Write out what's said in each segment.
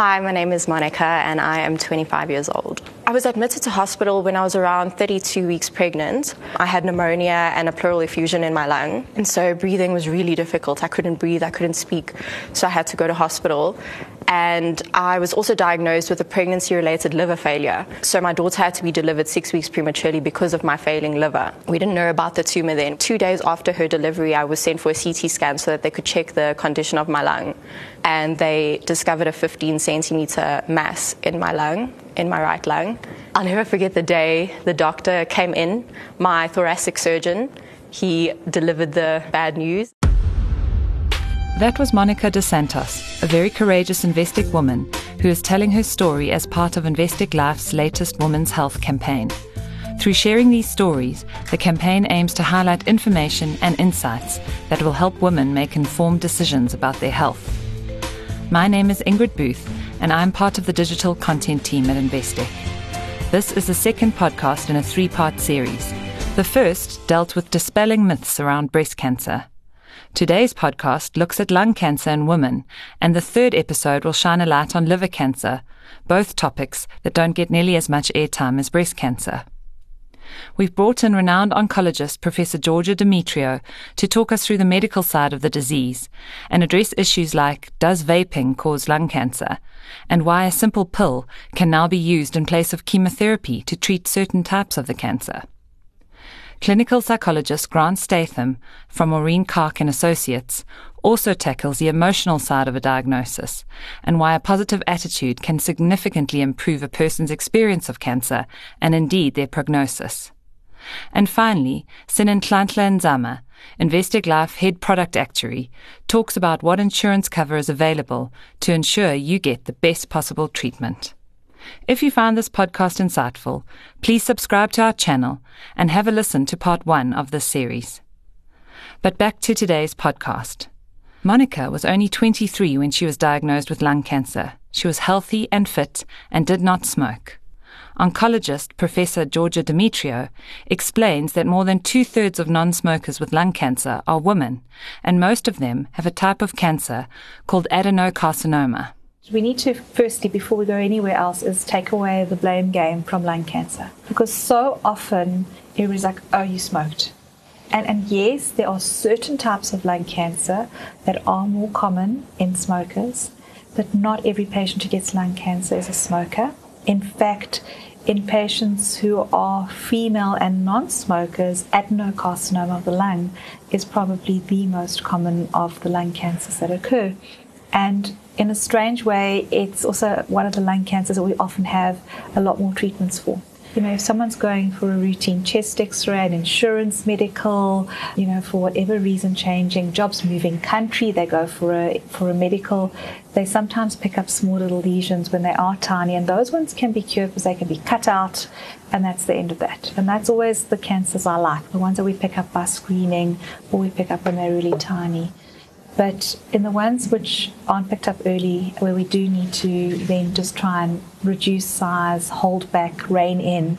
Hi, my name is Monica and I am 25 years old. I was admitted to hospital when I was around 32 weeks pregnant. I had pneumonia and a pleural effusion in my lung, and so breathing was really difficult. I couldn't breathe, I couldn't speak, so I had to go to hospital. And I was also diagnosed with a pregnancy related liver failure. So my daughter had to be delivered six weeks prematurely because of my failing liver. We didn't know about the tumor then. Two days after her delivery, I was sent for a CT scan so that they could check the condition of my lung. And they discovered a 15 centimeter mass in my lung, in my right lung. I'll never forget the day the doctor came in, my thoracic surgeon. He delivered the bad news. That was Monica dos Santos, a very courageous Investec woman who is telling her story as part of Investec Life's latest Women's Health campaign. Through sharing these stories, the campaign aims to highlight information and insights that will help women make informed decisions about their health. My name is Ingrid Booth, and I'm part of the digital content team at Investec. This is the second podcast in a three part series. The first dealt with dispelling myths around breast cancer. Today's podcast looks at lung cancer in women, and the third episode will shine a light on liver cancer, both topics that don't get nearly as much airtime as breast cancer. We've brought in renowned oncologist Professor Georgia Demetriou to talk us through the medical side of the disease and address issues like does vaping cause lung cancer and why a simple pill can now be used in place of chemotherapy to treat certain types of the cancer. Clinical psychologist Grant Statham from Maureen Kark and Associates also tackles the emotional side of a diagnosis and why a positive attitude can significantly improve a person's experience of cancer and indeed their prognosis. And finally, Sinenhlanhla Nzama, Investec Life Head Product Actuary, talks about what insurance cover is available to ensure you get the best possible treatment. If you found this podcast insightful, please subscribe to our channel and have a listen to part one of this series. But back to today's podcast. Monica was only 23 when she was diagnosed with lung cancer. She was healthy and fit and did not smoke. Oncologist Professor Georgia Demetriou explains that more than two thirds of non smokers with lung cancer are women, and most of them have a type of cancer called adenocarcinoma. We need to, firstly, before we go anywhere else, is take away the blame game from lung cancer. Because so often everybody's like, oh, you smoked. And, and yes, there are certain types of lung cancer that are more common in smokers, but not every patient who gets lung cancer is a smoker. In fact, in patients who are female and non smokers, adenocarcinoma of the lung is probably the most common of the lung cancers that occur. And in a strange way, it's also one of the lung cancers that we often have a lot more treatments for. You know, if someone's going for a routine chest x-ray, an insurance, medical, you know, for whatever reason, changing jobs, moving country, they go for a for a medical. They sometimes pick up small little lesions when they are tiny, and those ones can be cured because they can be cut out, and that's the end of that. And that's always the cancers I like, the ones that we pick up by screening or we pick up when they're really tiny. But in the ones which aren't picked up early, where we do need to then just try and reduce size, hold back, rein in,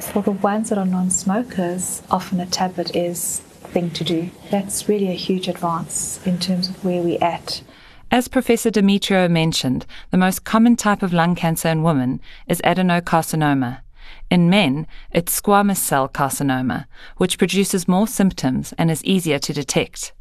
for the ones that are non smokers, often a tablet is the thing to do. That's really a huge advance in terms of where we're at. As Professor Demetriou mentioned, the most common type of lung cancer in women is adenocarcinoma. In men, it's squamous cell carcinoma, which produces more symptoms and is easier to detect.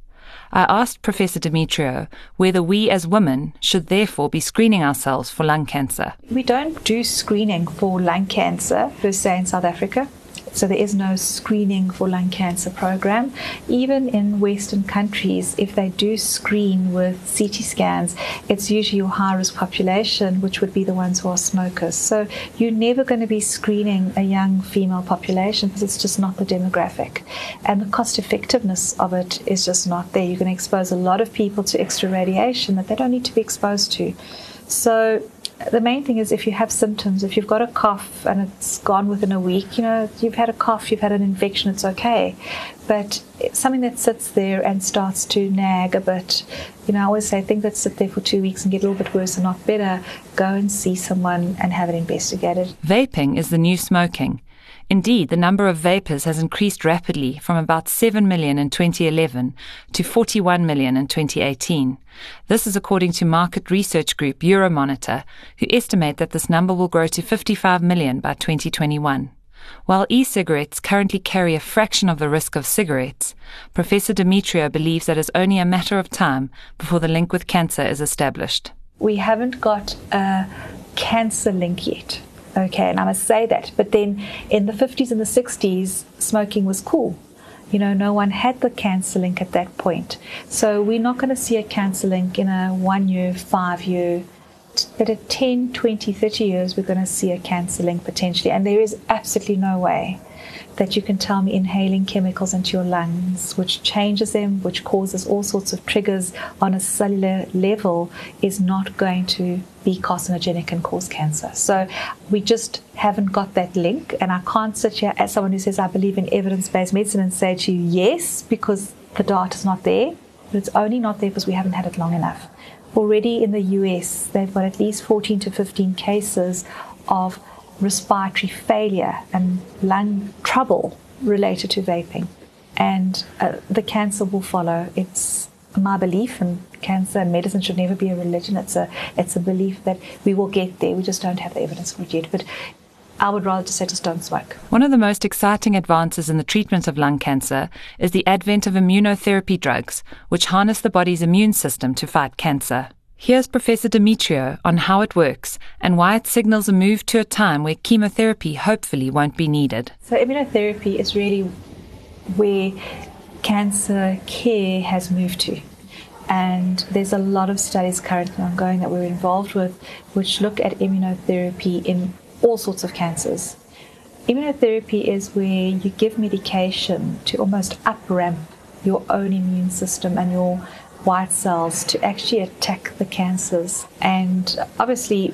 I asked Professor Demetriou whether we as women should therefore be screening ourselves for lung cancer. We don't do screening for lung cancer per se in South Africa. So there is no screening for lung cancer program. Even in Western countries, if they do screen with CT scans, it's usually your high risk population, which would be the ones who are smokers. So you're never going to be screening a young female population because it's just not the demographic. And the cost effectiveness of it is just not there. You're going to expose a lot of people to extra radiation that they don't need to be exposed to. So the main thing is if you have symptoms, if you've got a cough and it's gone within a week, you know, you've had a cough, you've had an infection, it's okay. But something that sits there and starts to nag a bit, you know, I always say things that sit there for two weeks and get a little bit worse and not better, go and see someone and have it investigated. Vaping is the new smoking. Indeed, the number of vapers has increased rapidly from about 7 million in 2011 to 41 million in 2018. This is according to market research group Euromonitor, who estimate that this number will grow to 55 million by 2021. While e cigarettes currently carry a fraction of the risk of cigarettes, Professor Demetriou believes that it's only a matter of time before the link with cancer is established. We haven't got a cancer link yet. Okay, and I must say that. But then in the 50s and the 60s, smoking was cool. You know, no one had the cancer link at that point. So we're not going to see a cancer link in a one year, five year, but at 10, 20, 30 years, we're going to see a cancer link potentially. And there is absolutely no way that you can tell me inhaling chemicals into your lungs, which changes them, which causes all sorts of triggers on a cellular level, is not going to be carcinogenic and cause cancer. So we just haven't got that link. And I can't sit here as someone who says I believe in evidence based medicine and say to you, yes, because the data is not there. But it's only not there because we haven't had it long enough. Already in the US, they've got at least 14 to 15 cases of respiratory failure and lung trouble related to vaping. And uh, the cancer will follow. It's my belief, and cancer and medicine should never be a religion. It's a, it's a belief that we will get there. We just don't have the evidence for it yet. But I would rather just say just don't smoke. One of the most exciting advances in the treatment of lung cancer is the advent of immunotherapy drugs, which harness the body's immune system to fight cancer. Here's Professor Demetriou on how it works and why it signals a move to a time where chemotherapy hopefully won't be needed. So, immunotherapy is really where cancer care has moved to. And there's a lot of studies currently ongoing that we're involved with which look at immunotherapy in all sorts of cancers. Immunotherapy is where you give medication to almost up ramp your own immune system and your white cells to actually attack the cancers. And obviously,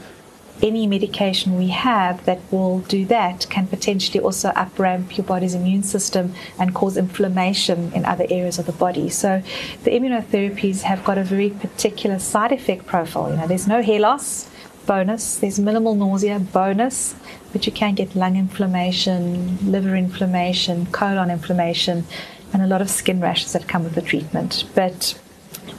any medication we have that will do that can potentially also up ramp your body's immune system and cause inflammation in other areas of the body. So the immunotherapies have got a very particular side effect profile. You know, there's no hair loss, bonus, there's minimal nausea, bonus, but you can get lung inflammation, liver inflammation, colon inflammation, and a lot of skin rashes that come with the treatment. But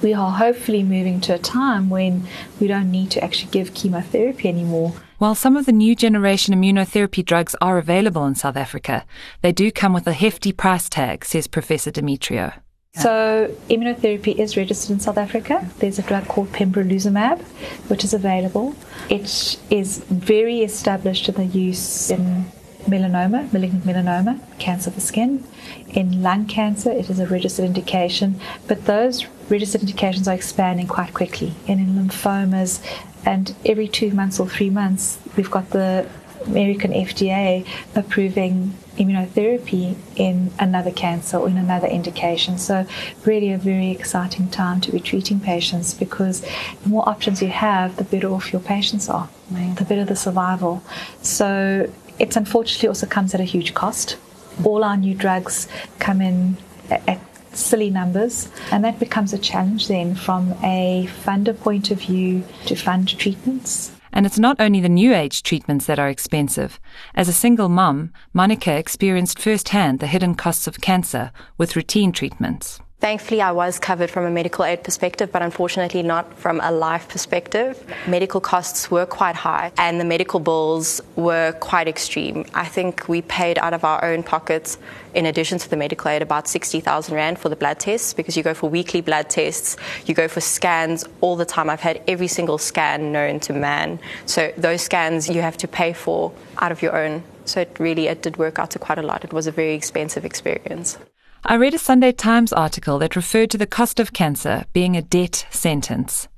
we are hopefully moving to a time when we don't need to actually give chemotherapy anymore. While some of the new generation immunotherapy drugs are available in South Africa, they do come with a hefty price tag, says Professor Demetriou. So, immunotherapy is registered in South Africa. There's a drug called pembrolizumab, which is available. It is very established in the use in melanoma, malignant melanoma, cancer of the skin. In lung cancer, it is a registered indication, but those registered indications are expanding quite quickly. And in lymphomas, and every two months or three months, we've got the American FDA approving immunotherapy in another cancer or in another indication. So, really, a very exciting time to be treating patients because the more options you have, the better off your patients are, the better the survival. So, it unfortunately also comes at a huge cost. All our new drugs come in at silly numbers, and that becomes a challenge then from a funder point of view to fund treatments. And it's not only the new age treatments that are expensive. As a single mum, Monica experienced firsthand the hidden costs of cancer with routine treatments. Thankfully, I was covered from a medical aid perspective, but unfortunately not from a life perspective. Medical costs were quite high, and the medical bills were quite extreme. I think we paid out of our own pockets, in addition to the medical aid, about 60,000 Rand for the blood tests because you go for weekly blood tests, you go for scans all the time. I've had every single scan known to man. So those scans you have to pay for out of your own. So it really it did work out to quite a lot. It was a very expensive experience. I read a Sunday Times article that referred to the cost of cancer being a death sentence.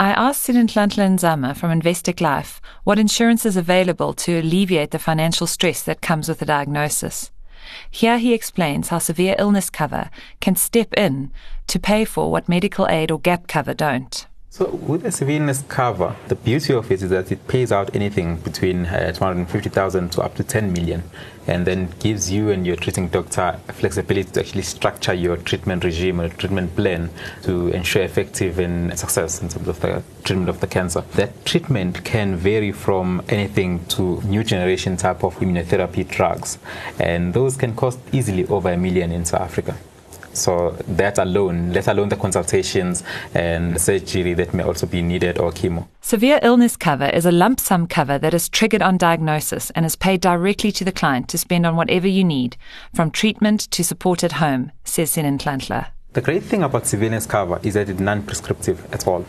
I asked Sinenhlanhla Nzama from Investec Life what insurance is available to alleviate the financial stress that comes with a diagnosis. Here he explains how severe illness cover can step in to pay for what medical aid or gap cover don't. So with severe illness cover, the beauty of it is that it pays out anything between uh, 250,000 to up to 10 million, and then gives you and your treating doctor flexibility to actually structure your treatment regime or treatment plan to ensure effective and success in terms of the treatment of the cancer. That treatment can vary from anything to new generation type of immunotherapy drugs, and those can cost easily over a million in South Africa. So that alone, let alone the consultations and surgery that may also be needed or chemo. Severe illness cover is a lump sum cover that is triggered on diagnosis and is paid directly to the client to spend on whatever you need, from treatment to support at home, says Sinenhlanhla. The great thing about severe illness cover is that it's non-prescriptive at all.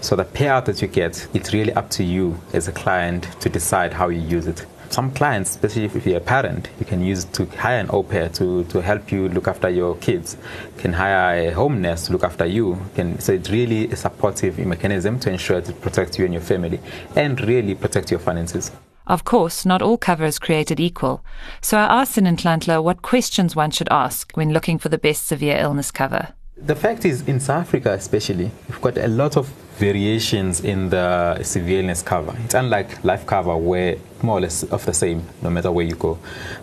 So the payout that you get, it's really up to you as a client to decide how you use it. Some clients, especially if you're a parent, you can use to hire an au pair to, to help you look after your kids. You can hire a home nurse to look after you. Can, so it's really a supportive mechanism to ensure to protect you and your family and really protect your finances. Of course, not all cover is created equal. So I asked Sinenhlanhla what questions one should ask when looking for the best severe illness cover. The fact is, in South Africa especially, we've got a lot of variations in the illness cover. It's unlike life cover where more or less of the same no matter where you go.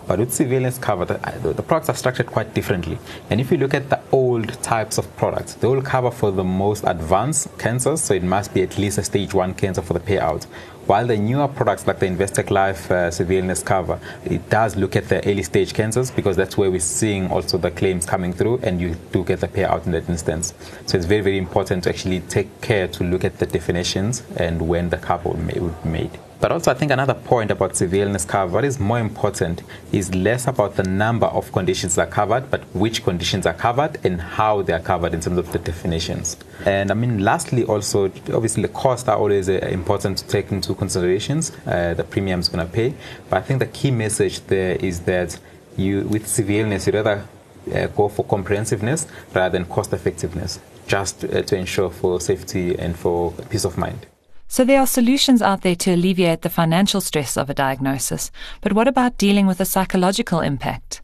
But with illness cover, uh, the, the, products are structured quite differently. And if you look at the old types of products, they will cover for the most advanced cancers, so it must be at least a stage one cancer for the payout. While the newer products like the Investec Life uh, illness cover, it does look at the early stage cancers because that's where we're seeing also the claims coming through and you do get the payout in that instance. So it's very, very important to actually take care to look at the definitions and when the cover would be made. But also, I think another point about severe illness cover, what is more important is less about the number of conditions that are covered, but which conditions are covered and how they are covered in terms of the definitions. And I mean, lastly, also, obviously, the costs are always uh, important to take into considerations. Uh, the premium's going to pay, but I think the key message there is that you, with severe illness, you rather uh, go for comprehensiveness rather than cost effectiveness, just uh, to ensure for safety and for peace of mind. So there are solutions out there to alleviate the financial stress of a diagnosis, but what about dealing with the psychological impact?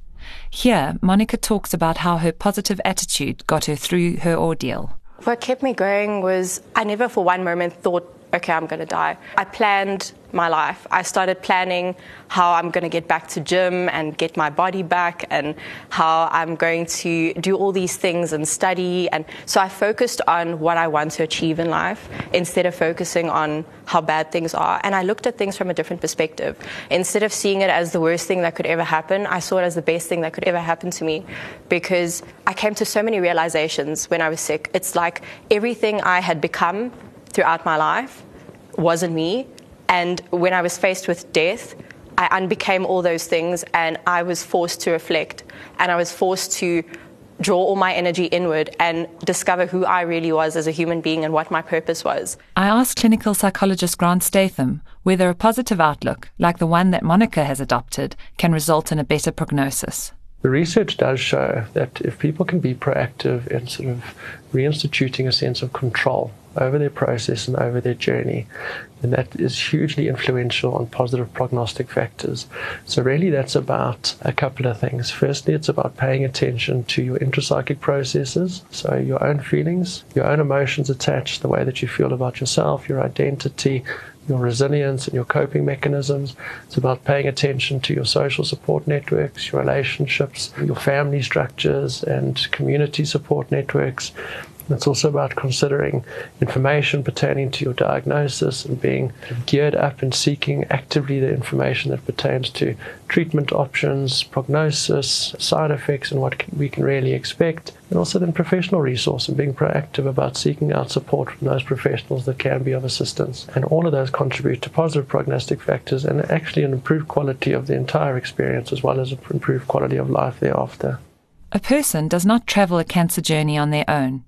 Here, Monica talks about how her positive attitude got her through her ordeal. What kept me going was I never for one moment thought okay, I'm going to die. I planned my life. I started planning how I'm going to get back to gym and get my body back and how I'm going to do all these things and study. And so I focused on what I want to achieve in life instead of focusing on how bad things are. And I looked at things from a different perspective. Instead of seeing it as the worst thing that could ever happen, I saw it as the best thing that could ever happen to me because I came to so many realizations when I was sick. It's like everything I had become throughout my life wasn't me. And when I was faced with death, I unbecame all those things and I was forced to reflect and I was forced to draw all my energy inward and discover who I really was as a human being and what my purpose was. I asked clinical psychologist Grant Statham whether a positive outlook, like the one that Monica has adopted, can result in a better prognosis. The research does show that if people can be proactive in sort of reinstituting a sense of control over their process and over their journey, then that is hugely influential on positive prognostic factors. So, really, that's about a couple of things. Firstly, it's about paying attention to your intrapsychic processes, so your own feelings, your own emotions attached, the way that you feel about yourself, your identity, your resilience and your coping mechanisms. It's about paying attention to your social support networks, your relationships, your family structures, and community support networks. It's also about considering information pertaining to your diagnosis and being geared up and seeking actively the information that pertains to treatment options, prognosis, side effects, and what we can really expect. And also then professional resource and being proactive about seeking out support from those professionals that can be of assistance. And all of those contribute to positive prognostic factors and actually an improved quality of the entire experience as well as an improved quality of life thereafter. A person does not travel a cancer journey on their own.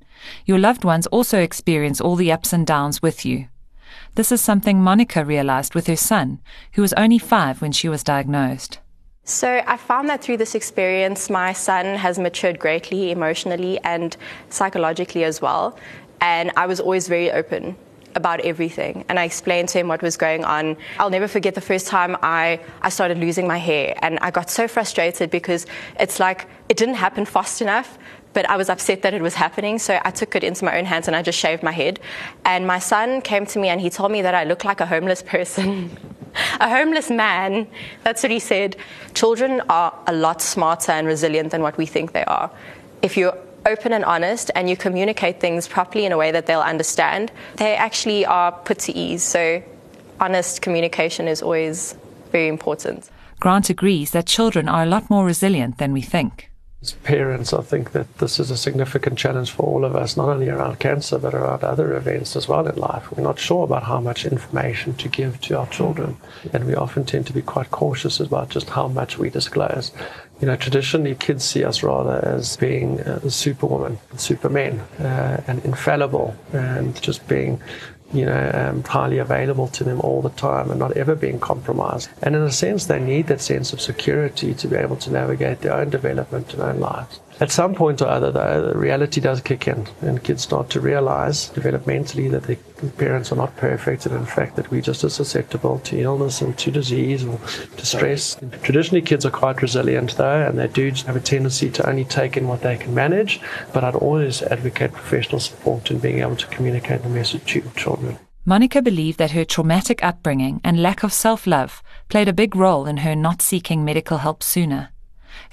Your loved ones also experience all the ups and downs with you. This is something Monica realized with her son, who was only five when she was diagnosed. So I found that through this experience, my son has matured greatly emotionally and psychologically as well. And I was always very open about everything. And I explained to him what was going on. I'll never forget the first time I, I started losing my hair. And I got so frustrated because it's like it didn't happen fast enough but I was upset that it was happening. So I took it into my own hands and I just shaved my head. And my son came to me and he told me that I look like a homeless person. a homeless man. That's what he said. Children are a lot smarter and resilient than what we think they are. If you're open and honest and you communicate things properly in a way that they'll understand, they actually are put to ease. So, honest communication is always very important. Grant agrees that children are a lot more resilient than we think. As parents, I think that this is a significant challenge for all of us, not only around cancer, but around other events as well in life. We're not sure about how much information to give to our children, and we often tend to be quite cautious about just how much we disclose. You know, traditionally, kids see us rather as being uh, superwoman, supermen, uh, and infallible, and just being you know, um, highly available to them all the time and not ever being compromised. And in a sense, they need that sense of security to be able to navigate their own development and own lives. At some point or other, though, the reality does kick in, and kids start to realize developmentally that their parents are not perfect, and in fact that we're just as susceptible to illness and to disease or to stress. Traditionally, kids are quite resilient, though, and they do have a tendency to only take in what they can manage, but I'd always advocate professional support in being able to communicate the message to children. Monica believed that her traumatic upbringing and lack of self love played a big role in her not seeking medical help sooner.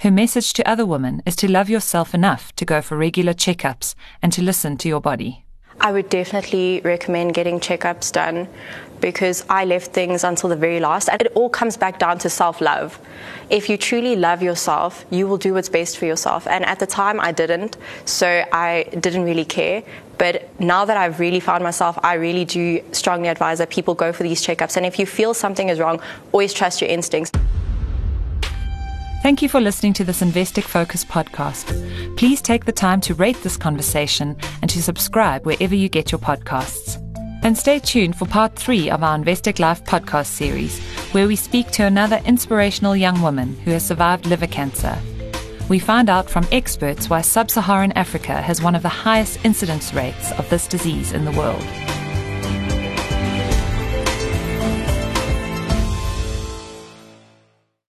Her message to other women is to love yourself enough to go for regular checkups and to listen to your body. I would definitely recommend getting checkups done because I left things until the very last. And it all comes back down to self love. If you truly love yourself, you will do what's best for yourself. And at the time, I didn't, so I didn't really care. But now that I've really found myself, I really do strongly advise that people go for these checkups. And if you feel something is wrong, always trust your instincts. Thank you for listening to this Investec Focus podcast. Please take the time to rate this conversation and to subscribe wherever you get your podcasts. And stay tuned for part three of our Investec Life podcast series, where we speak to another inspirational young woman who has survived liver cancer. We find out from experts why sub Saharan Africa has one of the highest incidence rates of this disease in the world.